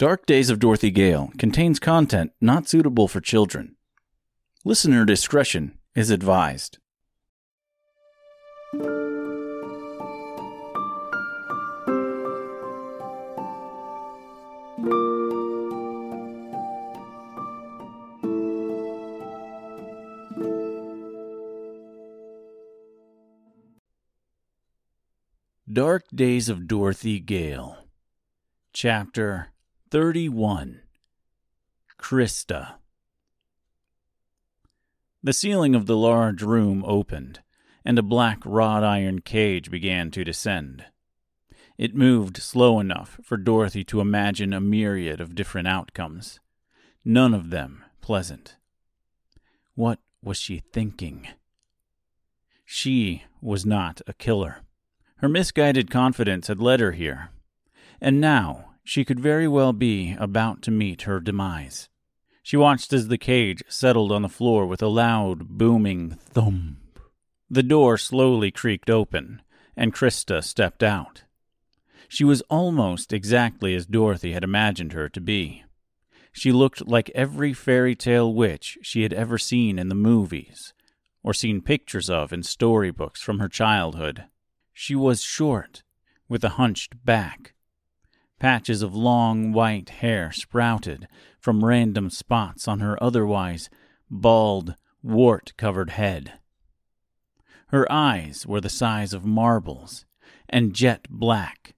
Dark Days of Dorothy Gale contains content not suitable for children. Listener discretion is advised. Dark Days of Dorothy Gale, Chapter 31 Krysta. The ceiling of the large room opened, and a black wrought iron cage began to descend. It moved slow enough for Dorothy to imagine a myriad of different outcomes, none of them pleasant. What was she thinking? She was not a killer. Her misguided confidence had led her here, and now she could very well be about to meet her demise. She watched as the cage settled on the floor with a loud, booming thump. The door slowly creaked open, and Krysta stepped out. She was almost exactly as Dorothy had imagined her to be. She looked like every fairy tale witch she had ever seen in the movies, or seen pictures of in storybooks from her childhood. She was short, with a hunched back. Patches of long white hair sprouted from random spots on her otherwise bald, wart covered head. Her eyes were the size of marbles and jet black,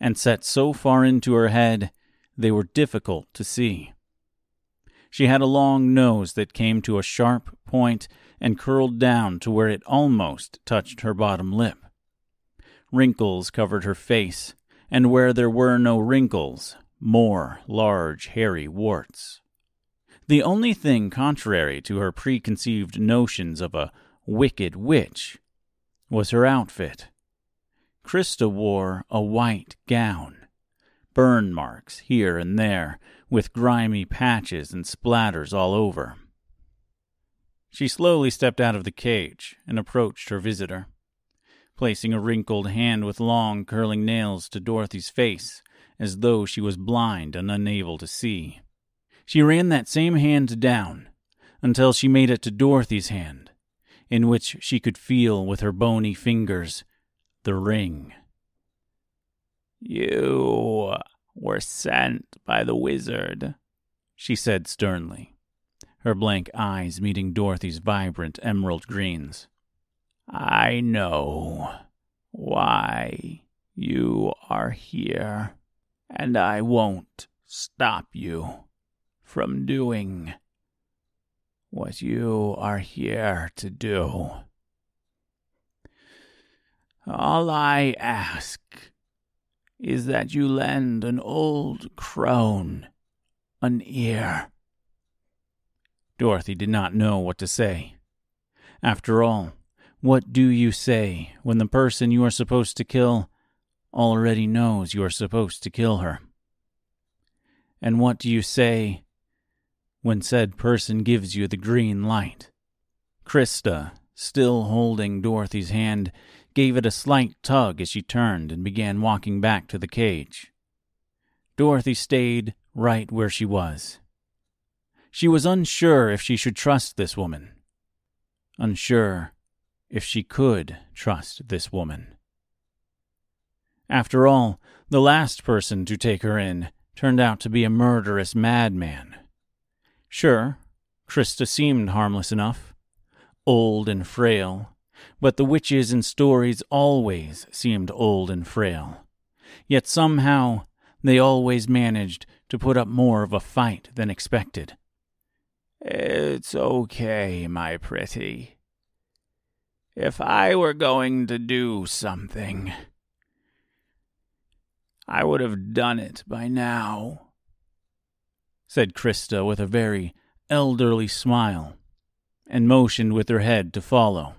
and set so far into her head they were difficult to see. She had a long nose that came to a sharp point and curled down to where it almost touched her bottom lip. Wrinkles covered her face, and where there were no wrinkles, more large, hairy warts. The only thing contrary to her preconceived notions of a wicked witch was her outfit. Krysta wore a white gown, burn marks here and there, with grimy patches and splatters all over. She slowly stepped out of the cage and approached her visitor placing a wrinkled hand with long, curling nails to Dorothy's face, as though she was blind and unable to see. She ran that same hand down until she made it to Dorothy's hand, in which she could feel with her bony fingers the ring. You were sent by the wizard, she said sternly, her blank eyes meeting Dorothy's vibrant emerald greens. I know why you are here, and I won't stop you from doing what you are here to do. All I ask is that you lend an old crone an ear. Dorothy did not know what to say. After all, what do you say when the person you are supposed to kill already knows you are supposed to kill her? And what do you say when said person gives you the green light? Krysta, still holding Dorothy's hand, gave it a slight tug as she turned and began walking back to the cage. Dorothy stayed right where she was. She was unsure if she should trust this woman. Unsure if she could trust this woman. After all, the last person to take her in turned out to be a murderous madman. Sure, Krysta seemed harmless enough, old and frail, but the witches in stories always seemed old and frail. Yet somehow they always managed to put up more of a fight than expected. It's okay, my pretty, if I were going to do something, I would have done it by now, said Krysta with a very elderly smile, and motioned with her head to follow.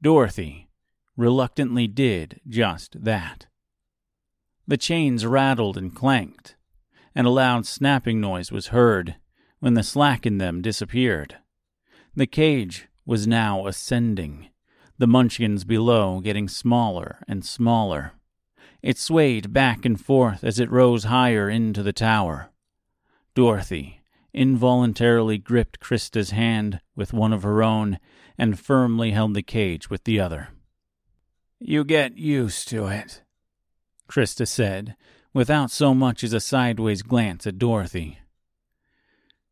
Dorothy reluctantly did just that. The chains rattled and clanked, and a loud snapping noise was heard when the slack in them disappeared. The cage was now ascending, the munchkins below getting smaller and smaller. It swayed back and forth as it rose higher into the tower. Dorothy involuntarily gripped Krysta's hand with one of her own and firmly held the cage with the other. You get used to it, Krysta said, without so much as a sideways glance at Dorothy.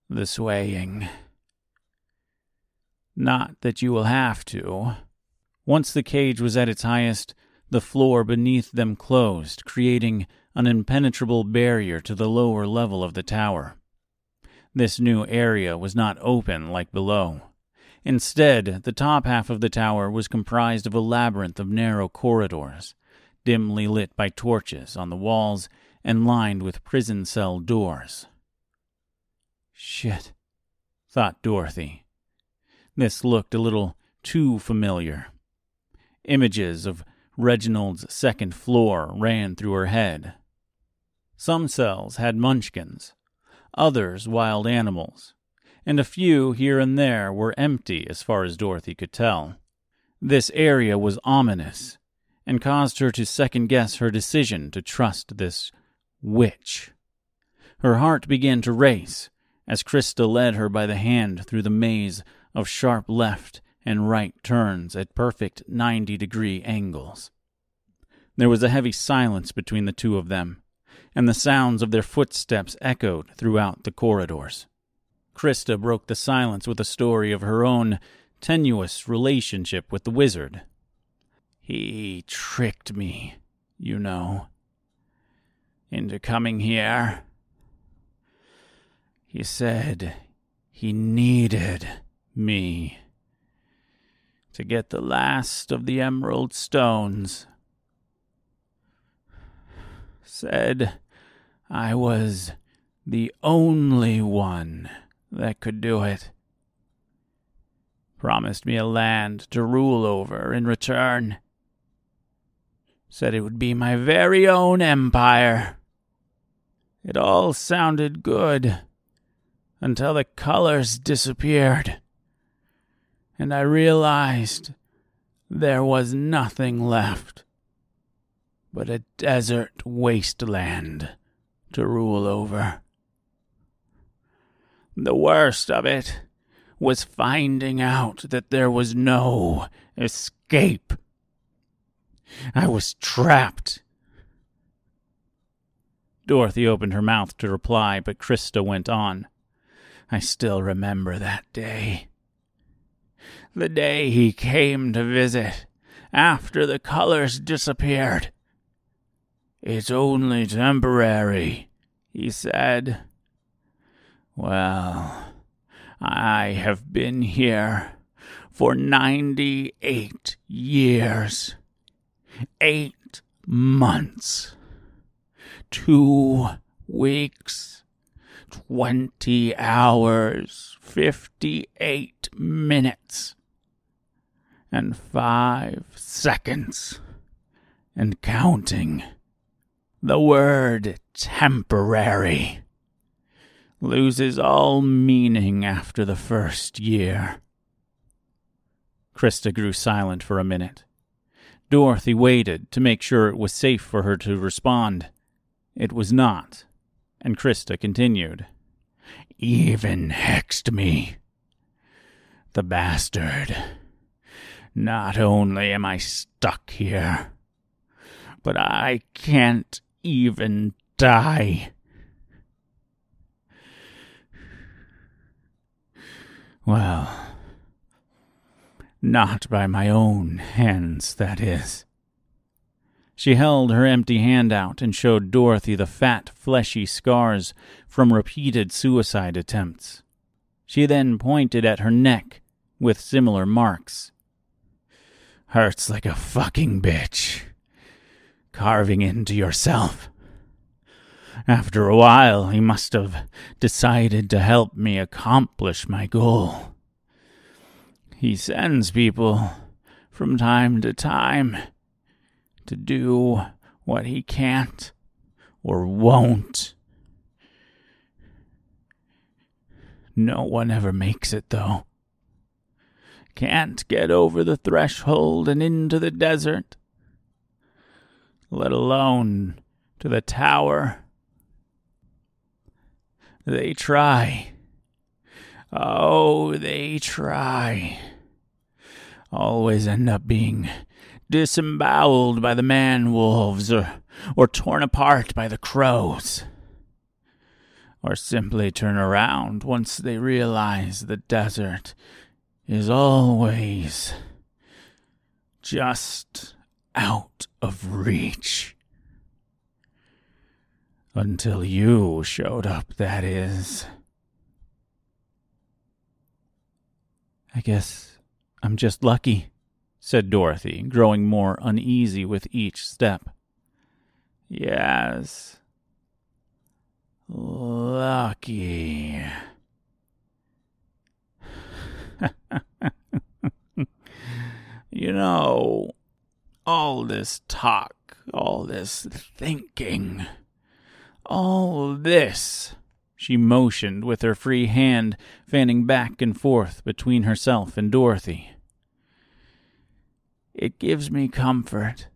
The swaying. Not that you will have to. Once the cage was at its highest, the floor beneath them closed, creating an impenetrable barrier to the lower level of the tower. This new area was not open like below. Instead, the top half of the tower was comprised of a labyrinth of narrow corridors, dimly lit by torches on the walls and lined with prison cell doors. Shit, thought Dorothy. This looked a little too familiar. Images of Reginald's second floor ran through her head. Some cells had munchkins, others wild animals, and a few here and there were empty as far as Dorothy could tell. This area was ominous and caused her to second guess her decision to trust this witch. Her heart began to race as Krysta led her by the hand through the maze of sharp left and right turns at perfect 90 degree angles. There was a heavy silence between the two of them, and the sounds of their footsteps echoed throughout the corridors. Krysta broke the silence with a story of her own tenuous relationship with the wizard. He tricked me, you know, into coming here. He said he needed me to get the last of the emerald stones. Said I was the only one that could do it. Promised me a land to rule over in return. Said it would be my very own empire. It all sounded good until the colors disappeared, and I realized there was nothing left but a desert wasteland to rule over. The worst of it was finding out that there was no escape. I was trapped. Dorothy opened her mouth to reply, but Krysta went on. I still remember that day. The day he came to visit, after the colors disappeared. It's only temporary, he said. Well, I have been here for 98 years, eight months, two weeks, 20 hours, 58 minutes, and five seconds, and counting. The word temporary loses all meaning after the first year. Krysta grew silent for a minute. Dorothy waited to make sure it was safe for her to respond. It was not, and Krysta continued. Even hexed me. The bastard. Not only am I stuck here, but I can't even die. Well, not by my own hands, that is. She held her empty hand out and showed Dorothy the fat, fleshy scars from repeated suicide attempts. She then pointed at her neck with similar marks. Hurts like a fucking bitch. Carving into yourself. After a while, he must have decided to help me accomplish my goal. He sends people from time to time to do what he can't or won't. No one ever makes it, though. Can't get over the threshold and into the desert. let alone to the tower. They try. Oh, they try. Always end up being disemboweled by the man wolves or, or torn apart by the crows. Or simply turn around once they realize the desert is always just out of reach. Until you showed up, that is. I guess I'm just lucky, said Dorothy, growing more uneasy with each step. Yes. Lucky. you know, all this talk, all this thinking, all this. She motioned with her free hand, fanning back and forth between herself and Dorothy. It gives me comfort.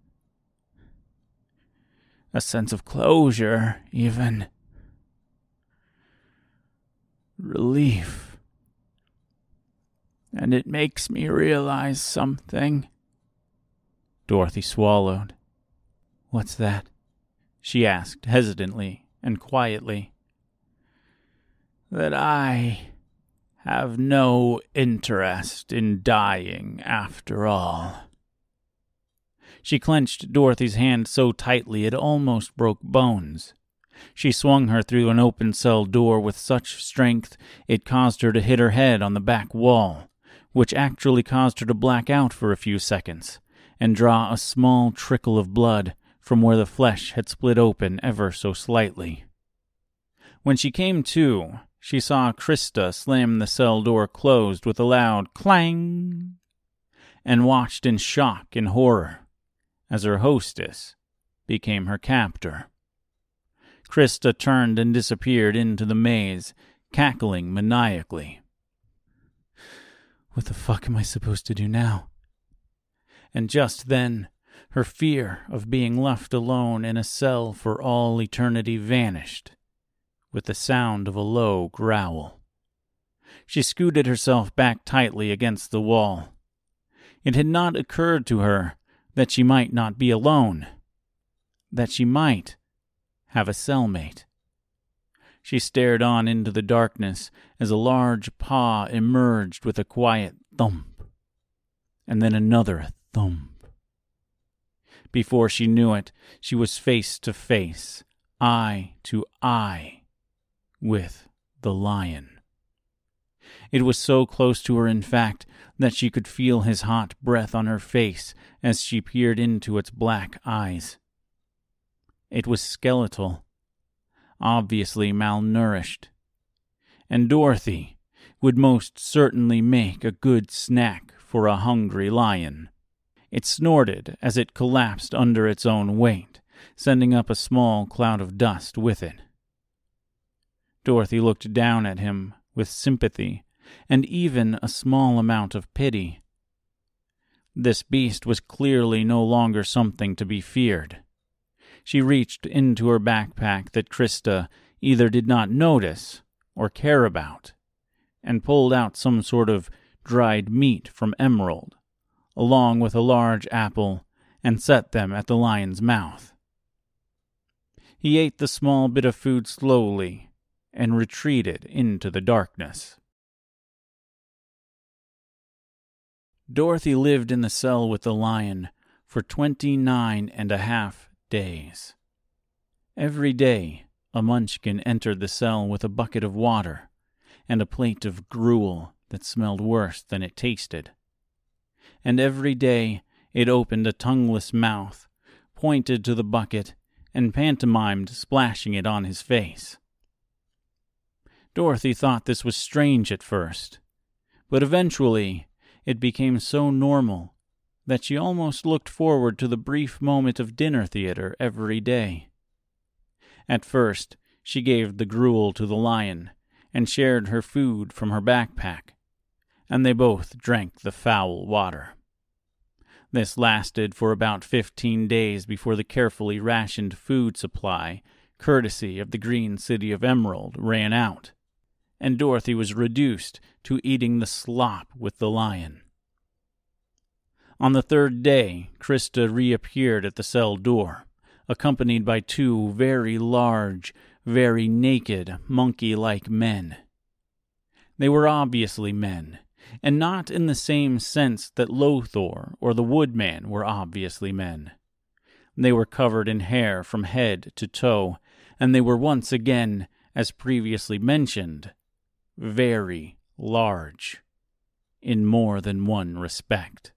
A sense of closure, even. Relief. And it makes me realize something. Dorothy swallowed. What's that? she asked hesitantly and quietly. That I have no interest in dying after all. She clenched Dorothy's hand so tightly it almost broke bones. She swung her through an open cell door with such strength it caused her to hit her head on the back wall, which actually caused her to black out for a few seconds and draw a small trickle of blood from where the flesh had split open ever so slightly. When she came to, she saw Krysta slam the cell door closed with a loud clang and watched in shock and horror as her hostess became her captor. Krysta turned and disappeared into the maze, cackling maniacally. What the fuck am I supposed to do now? And just then, her fear of being left alone in a cell for all eternity vanished with the sound of a low growl. She scooted herself back tightly against the wall. It had not occurred to her that she might not be alone, that she might have a cellmate. She stared on into the darkness as a large paw emerged with a quiet thump, and then another thump. Before she knew it, she was face to face, eye to eye, with the lion. It was so close to her, in fact, that she could feel his hot breath on her face as she peered into its black eyes. It was skeletal, obviously malnourished, and Dorothy would most certainly make a good snack for a hungry lion. It snorted as it collapsed under its own weight, sending up a small cloud of dust with it. Dorothy looked down at him with sympathy and even a small amount of pity. This beast was clearly no longer something to be feared. She reached into her backpack that Krysta either did not notice or care about, and pulled out some sort of dried meat from Emerald, along with a large apple, and set them at the lion's mouth. He ate the small bit of food slowly and retreated into the darkness. Dorothy lived in the cell with the lion for twenty nine and a half days. Every day, a munchkin entered the cell with a bucket of water and a plate of gruel that smelled worse than it tasted. And every day it opened a tongueless mouth, pointed to the bucket, and pantomimed splashing it on his face. Dorothy thought this was strange at first, but eventually it became so normal that she almost looked forward to the brief moment of dinner theater every day. At first, she gave the gruel to the lion and shared her food from her backpack, and they both drank the foul water. This lasted for about fifteen days before the carefully rationed food supply, courtesy of the green city of Emerald, ran out, and Dorothy was reduced to eating the slop with the lion. On the third day, Krysta reappeared at the cell door, accompanied by two very large, very naked, monkey like men. They were obviously men, and not in the same sense that Lothor or the Woodman were obviously men. They were covered in hair from head to toe, and they were once again, as previously mentioned, very large, in more than one respect.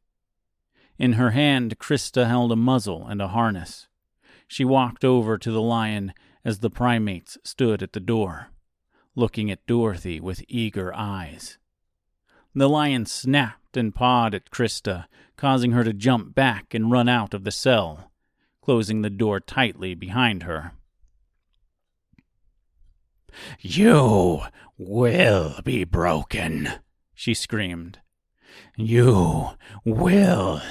In her hand, Krysta held a muzzle and a harness. She walked over to the lion as the primates stood at the door, looking at Dorothy with eager eyes. The lion snapped and pawed at Krysta, causing her to jump back and run out of the cell, closing the door tightly behind her. You will be broken, she screamed. You will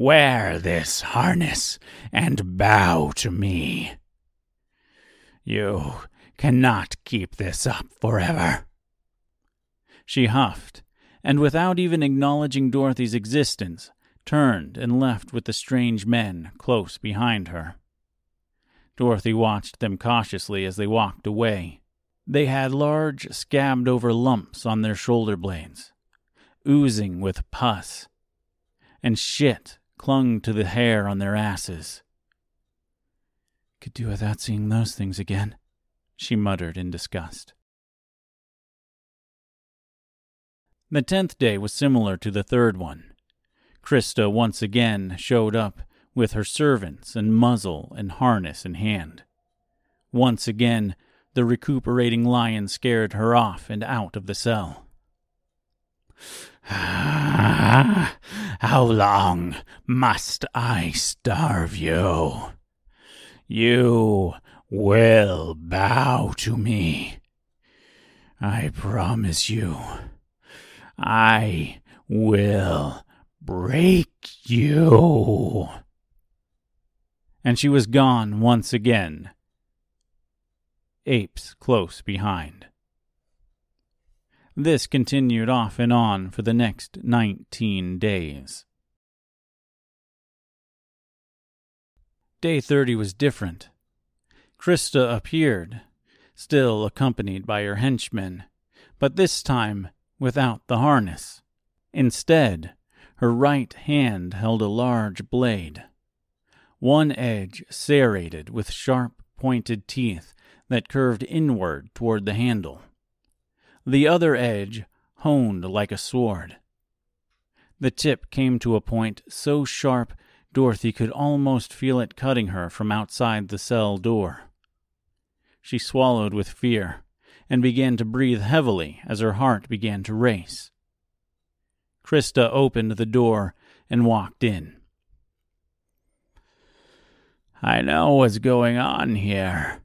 wear this harness and bow to me. You cannot keep this up forever. She huffed, and without even acknowledging Dorothy's existence, turned and left with the strange men close behind her. Dorothy watched them cautiously as they walked away. They had large, scabbed over lumps on their shoulder blades, oozing with pus, and shit clung to the hair on their asses. Could do without seeing those things again, she muttered in disgust. The tenth day was similar to the third one. Krysta once again showed up with her servants and muzzle and harness in hand. Once again, the recuperating lion scared her off and out of the cell. How long must I starve you? You will bow to me. I promise you, I will break you. And she was gone once again. Apes close behind. This continued off and on for the next nineteen days. Day 30 was different. Krysta appeared, still accompanied by her henchmen, but this time without the harness. Instead, her right hand held a large blade, one edge serrated with sharp pointed teeth that curved inward toward the handle the other edge honed like a sword. The tip came to a point so sharp Dorothy could almost feel it cutting her from outside the cell door. She swallowed with fear and began to breathe heavily as her heart began to race. Krysta opened the door and walked in. I know what's going on here.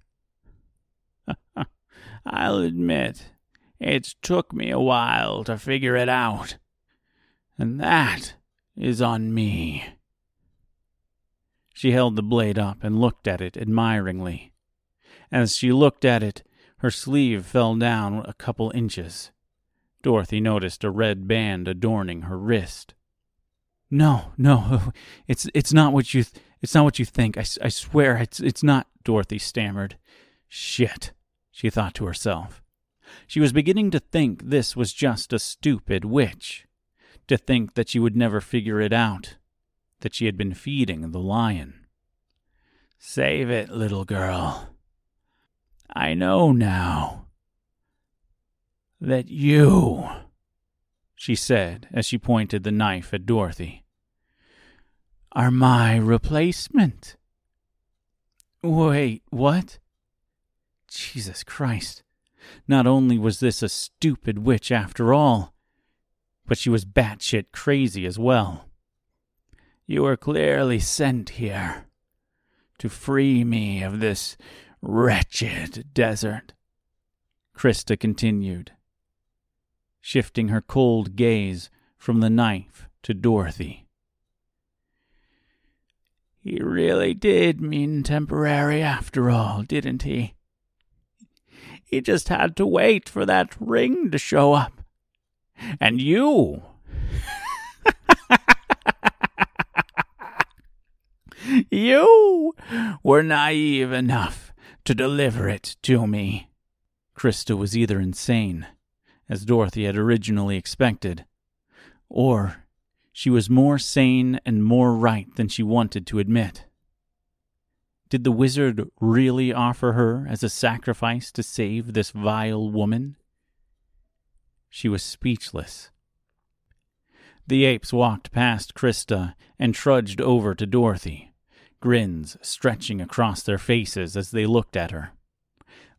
I'll admit it's took me a while to figure it out. And that is on me. She held the blade up and looked at it admiringly. As she looked at it, her sleeve fell down a couple inches. Dorothy noticed a red band adorning her wrist. No, no, it's it's not what you th- it's not what you think. I, I swear it's it's not. Dorothy stammered. Shit, she thought to herself. She was beginning to think this was just a stupid witch, to think that she would never figure it out, that she had been feeding the lion. Save it, little girl. I know now that you, she said as she pointed the knife at Dorothy, are my replacement. Wait, what? Jesus Christ. Not only was this a stupid witch after all, but she was batshit crazy as well. You were clearly sent here to free me of this wretched desert, Krysta continued, shifting her cold gaze from the knife to Dorothy. He really did mean temporary after all, didn't he? He just had to wait for that ring to show up. And you. you were naive enough to deliver it to me. Krysta was either insane, as Dorothy had originally expected, or she was more sane and more right than she wanted to admit. Did the wizard really offer her as a sacrifice to save this vile woman? She was speechless. The apes walked past Krysta and trudged over to Dorothy, grins stretching across their faces as they looked at her.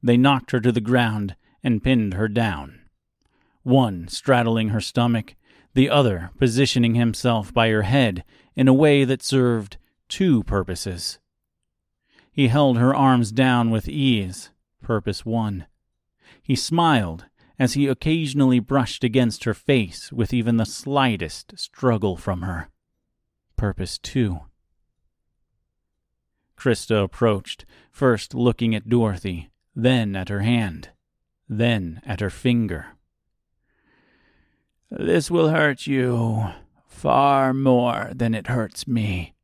They knocked her to the ground and pinned her down, one straddling her stomach, the other positioning himself by her head in a way that served two purposes. He held her arms down with ease. Purpose one. He smiled as he occasionally brushed against her face with even the slightest struggle from her. Purpose two. Krysta approached, first looking at Dorothy, then at her hand, then at her finger. This will hurt you far more than it hurts me.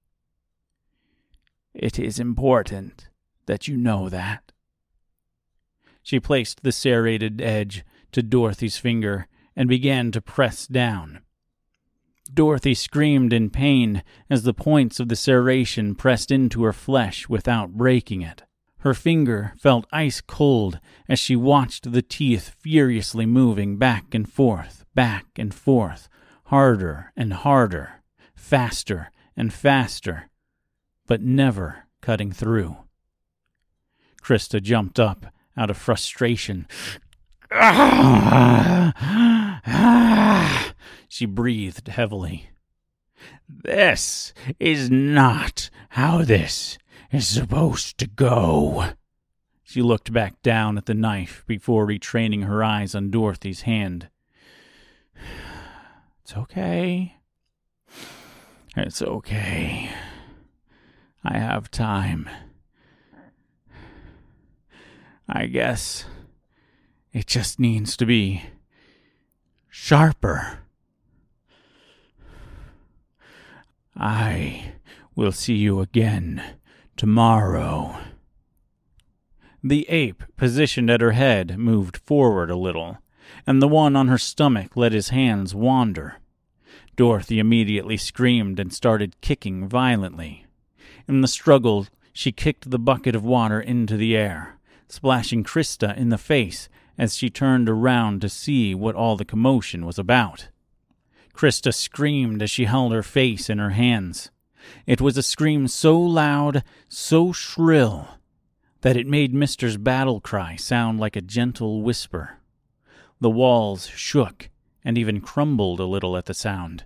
It is important that you know that. She placed the serrated edge to Dorothy's finger and began to press down. Dorothy screamed in pain as the points of the serration pressed into her flesh without breaking it. Her finger felt ice cold as she watched the teeth furiously moving back and forth, back and forth, harder and harder, faster and faster, but never cutting through. Krysta jumped up out of frustration. she breathed heavily. This is not how this is supposed to go. She looked back down at the knife before retraining her eyes on Dorothy's hand. It's okay. It's okay. I have time. I guess it just needs to be sharper. I will see you again tomorrow. The ape positioned at her head moved forward a little, and the one on her stomach let his hands wander. Dorothy immediately screamed and started kicking violently. In the struggle, she kicked the bucket of water into the air, splashing Krysta in the face as she turned around to see what all the commotion was about. Krysta screamed as she held her face in her hands. It was a scream so loud, so shrill, that it made Mister's battle cry sound like a gentle whisper. The walls shook and even crumbled a little at the sound.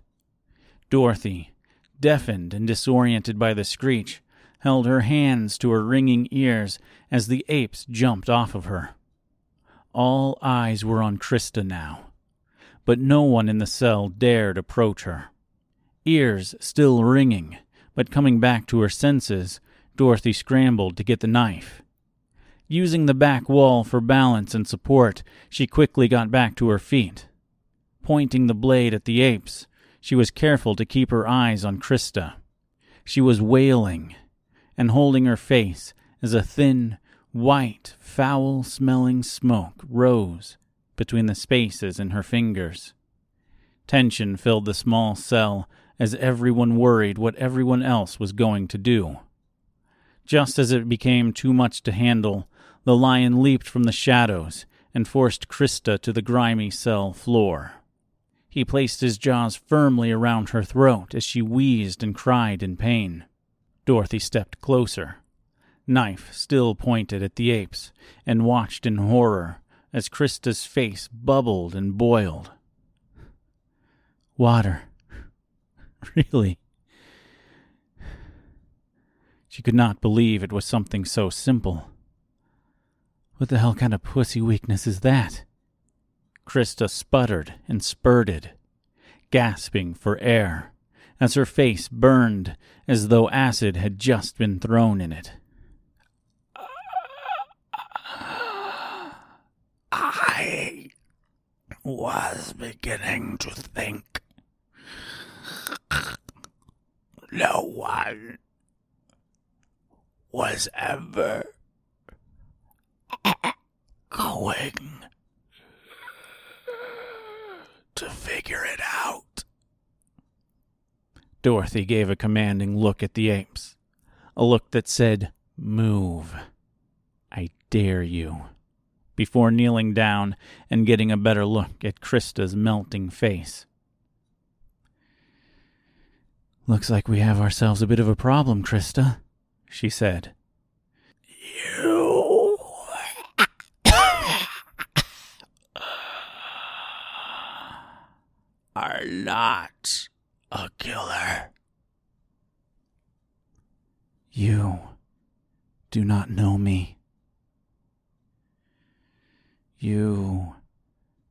Dorothy, deafened and disoriented by the screech, held her hands to her ringing ears as the apes jumped off of her. All eyes were on Krysta now, but no one in the cell dared approach her. Ears still ringing, but coming back to her senses, Dorothy scrambled to get the knife. Using the back wall for balance and support, she quickly got back to her feet. Pointing the blade at the apes, she was careful to keep her eyes on Krysta. She was wailing and holding her face as a thin, white, foul smelling smoke rose between the spaces in her fingers. Tension filled the small cell as everyone worried what everyone else was going to do. Just as it became too much to handle, the lion leaped from the shadows and forced Krysta to the grimy cell floor. He placed his jaws firmly around her throat as she wheezed and cried in pain. Dorothy stepped closer, knife still pointed at the apes, and watched in horror as Krysta's face bubbled and boiled. Water. really? She could not believe it was something so simple. What the hell kind of pussy weakness is that? Krysta sputtered and spurted, gasping for air, as her face burned as though acid had just been thrown in it. I was beginning to think no one was ever going to figure it out. Dorothy gave a commanding look at the apes, a look that said, Move. I dare you. Before kneeling down and getting a better look at Krysta's melting face. Looks like we have ourselves a bit of a problem, Krysta, she said. You are not a killer. You do not know me. You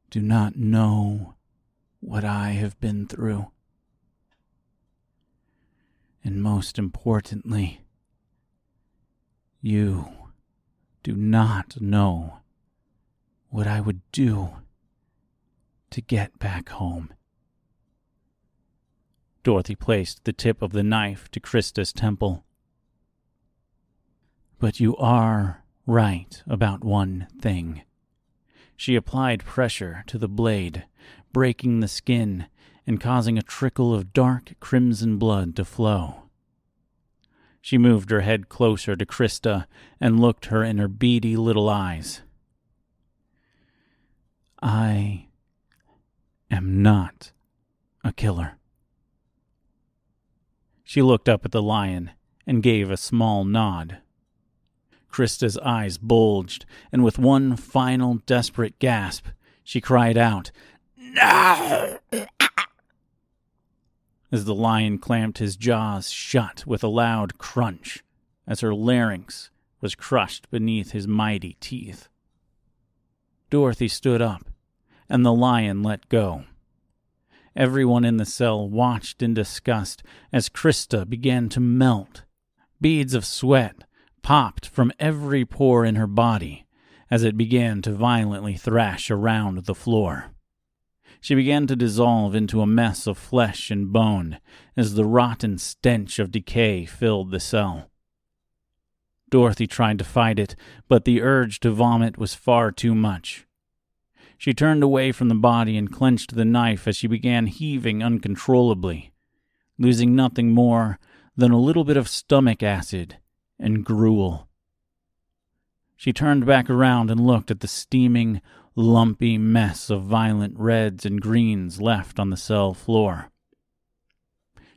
do not know what I have been through. And most importantly, you do not know what I would do to get back home. Dorothy placed the tip of the knife to Krysta's temple. But you are right about one thing. She applied pressure to the blade, breaking the skin and causing a trickle of dark crimson blood to flow. She moved her head closer to Krysta and looked her in her beady little eyes. I am not a killer. She looked up at the lion and gave a small nod. Krysta's eyes bulged, and with one final desperate gasp, she cried out, No! As the lion clamped his jaws shut with a loud crunch, as her larynx was crushed beneath his mighty teeth. Dorothy stood up, and the lion let go. Everyone in the cell watched in disgust as Krysta began to melt. Beads of sweat popped from every pore in her body as it began to violently thrash around the floor. She began to dissolve into a mess of flesh and bone as the rotten stench of decay filled the cell. Dorothy tried to fight it, but the urge to vomit was far too much. She turned away from the body and clenched the knife as she began heaving uncontrollably, losing nothing more than a little bit of stomach acid and gruel. She turned back around and looked at the steaming, lumpy mess of violent reds and greens left on the cell floor.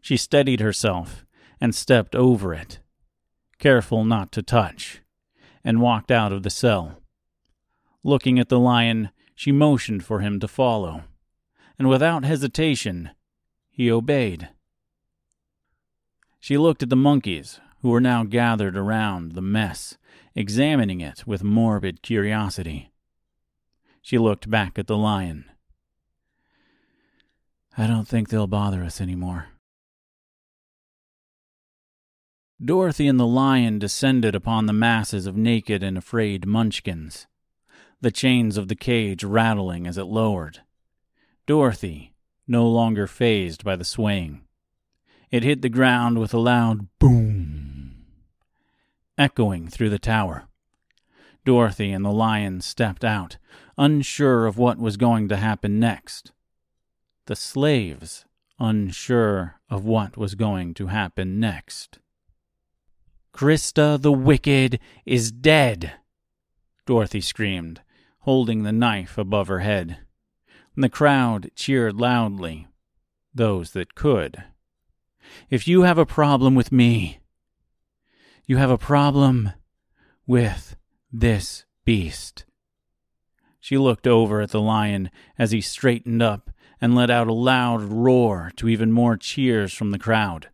She steadied herself and stepped over it, careful not to touch, and walked out of the cell. Looking at the lion, she motioned for him to follow, and without hesitation, he obeyed. She looked at the monkeys, who were now gathered around the mess, examining it with morbid curiosity. She looked back at the lion. I don't think they'll bother us any more. Dorothy and the lion descended upon the masses of naked and afraid munchkins the chains of the cage rattling as it lowered. Dorothy, no longer phased by the swaying. It hit the ground with a loud boom, echoing through the tower. Dorothy and the lion stepped out, unsure of what was going to happen next. The slaves, unsure of what was going to happen next. Krysta the Wicked is dead, Dorothy screamed, holding the knife above her head. The crowd cheered loudly, those that could. If you have a problem with me, you have a problem with this beast. She looked over at the lion as he straightened up and let out a loud roar to even more cheers from the crowd.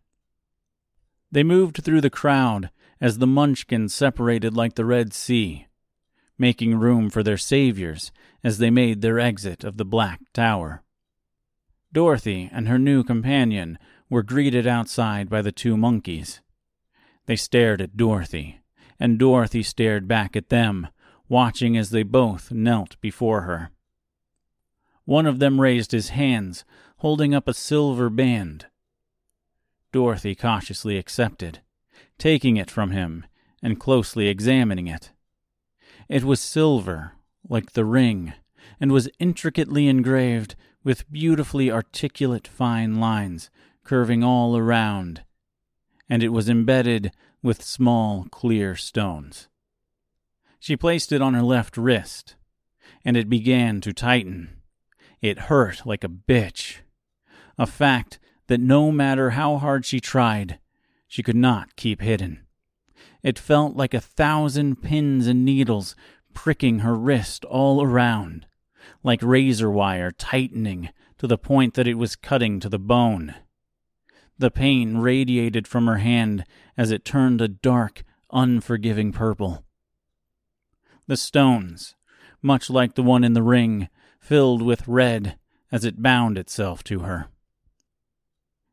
They moved through the crowd as the munchkins separated like the Red Sea, making room for their saviors as they made their exit of the Black Tower. Dorothy and her new companion were greeted outside by the two monkeys. They stared at Dorothy, and Dorothy stared back at them, watching as they both knelt before her. One of them raised his hands, holding up a silver band. Dorothy cautiously accepted, taking it from him and closely examining it. It was silver, like the ring, and was intricately engraved with beautifully articulate fine lines curving all around, and it was embedded with small, clear stones. She placed it on her left wrist, and it began to tighten. It hurt like a bitch, a fact that no matter how hard she tried, she could not keep hidden. It felt like a thousand pins and needles pricking her wrist all around, like razor wire tightening to the point that it was cutting to the bone. The pain radiated from her hand as it turned a dark, unforgiving purple. The stones, much like the one in the ring, filled with red as it bound itself to her.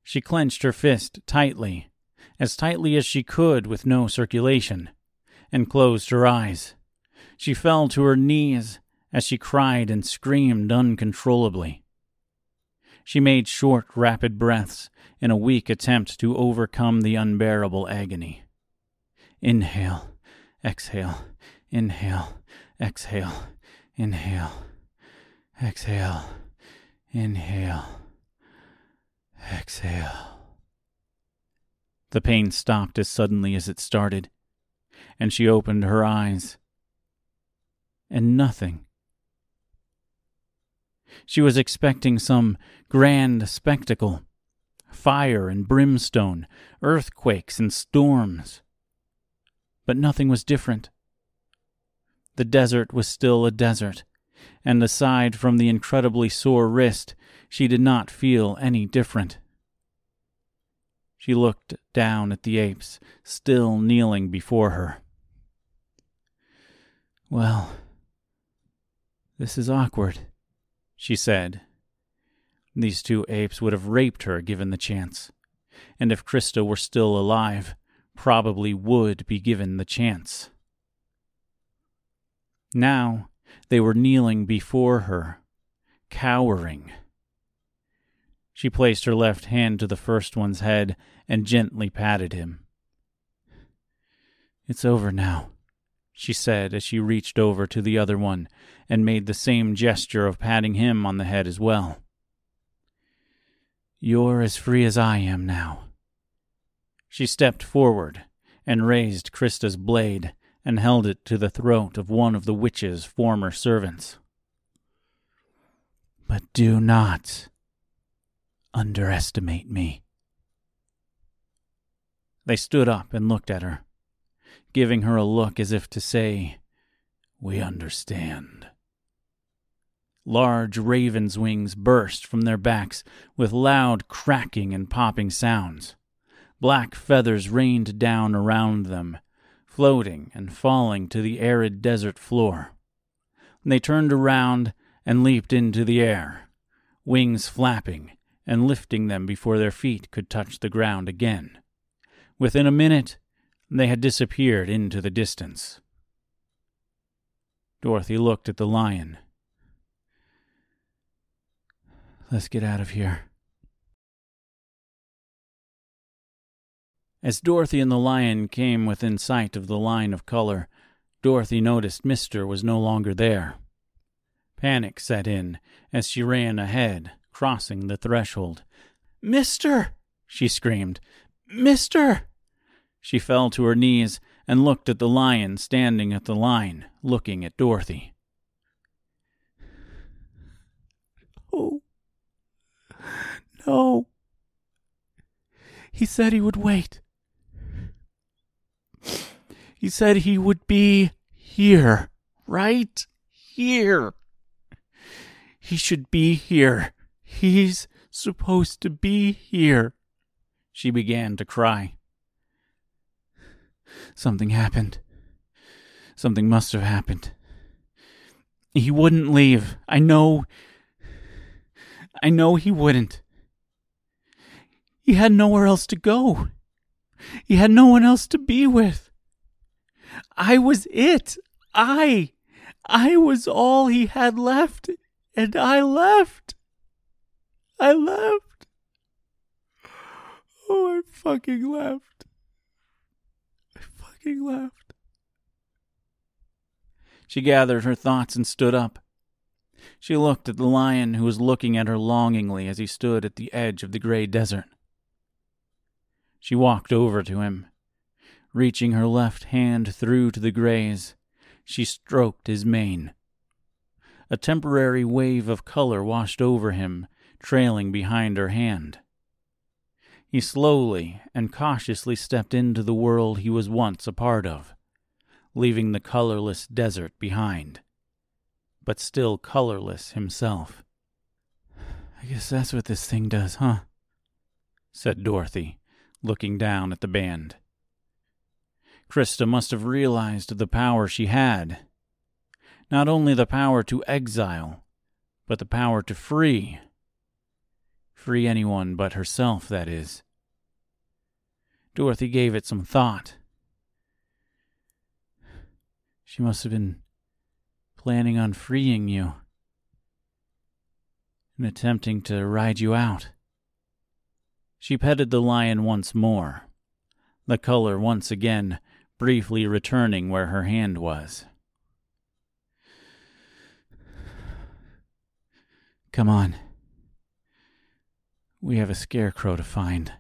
She clenched her fist tightly, as tightly as she could with no circulation, and closed her eyes. She fell to her knees as she cried and screamed uncontrollably. She made short, rapid breaths in a weak attempt to overcome the unbearable agony. Inhale, exhale, inhale, exhale, inhale, exhale, inhale, exhale. The pain stopped as suddenly as it started, and she opened her eyes. And nothing she was expecting some grand spectacle fire and brimstone, earthquakes and storms. But nothing was different. The desert was still a desert, and aside from the incredibly sore wrist, she did not feel any different. She looked down at the apes, still kneeling before her. Well, this is awkward she said. These two apes would have raped her given the chance, and if Krysta were still alive, probably would be given the chance. Now they were kneeling before her, cowering. She placed her left hand to the first one's head and gently patted him. It's over now, she said as she reached over to the other one and made the same gesture of patting him on the head as well. You're as free as I am now. She stepped forward and raised Krysta's blade and held it to the throat of one of the witch's former servants. But do not underestimate me. They stood up and looked at her giving her a look as if to say, We understand. Large ravens' wings burst from their backs with loud cracking and popping sounds. Black feathers rained down around them, floating and falling to the arid desert floor. They turned around and leaped into the air, wings flapping and lifting them before their feet could touch the ground again. Within a minute, they had disappeared into the distance. Dorothy looked at the lion. Let's get out of here. As Dorothy and the lion came within sight of the line of color, Dorothy noticed Mister was no longer there. Panic set in as she ran ahead, crossing the threshold. Mister! she screamed. Mister! She fell to her knees and looked at the lion standing at the line, looking at Dorothy. Oh, no. He said he would wait. He said he would be here, right here. He should be here. He's supposed to be here. She began to cry. Something happened. Something must have happened. He wouldn't leave. I know. I know he wouldn't. He had nowhere else to go. He had no one else to be with. I was it. I. I was all he had left, and I left. I left. Oh, I fucking left. I fucking left. She gathered her thoughts and stood up. She looked at the lion who was looking at her longingly as he stood at the edge of the gray desert. She walked over to him. Reaching her left hand through to the grays, she stroked his mane. A temporary wave of color washed over him, trailing behind her hand. He slowly and cautiously stepped into the world he was once a part of, leaving the colorless desert behind, but still colorless himself. I guess that's what this thing does, huh? said Dorothy looking down at the band. Krysta must have realized the power she had. Not only the power to exile, but the power to free. Free anyone but herself, that is. Dorothy gave it some thought. She must have been planning on freeing you and attempting to ride you out. She petted the lion once more, the color once again briefly returning where her hand was. Come on. We have a scarecrow to find.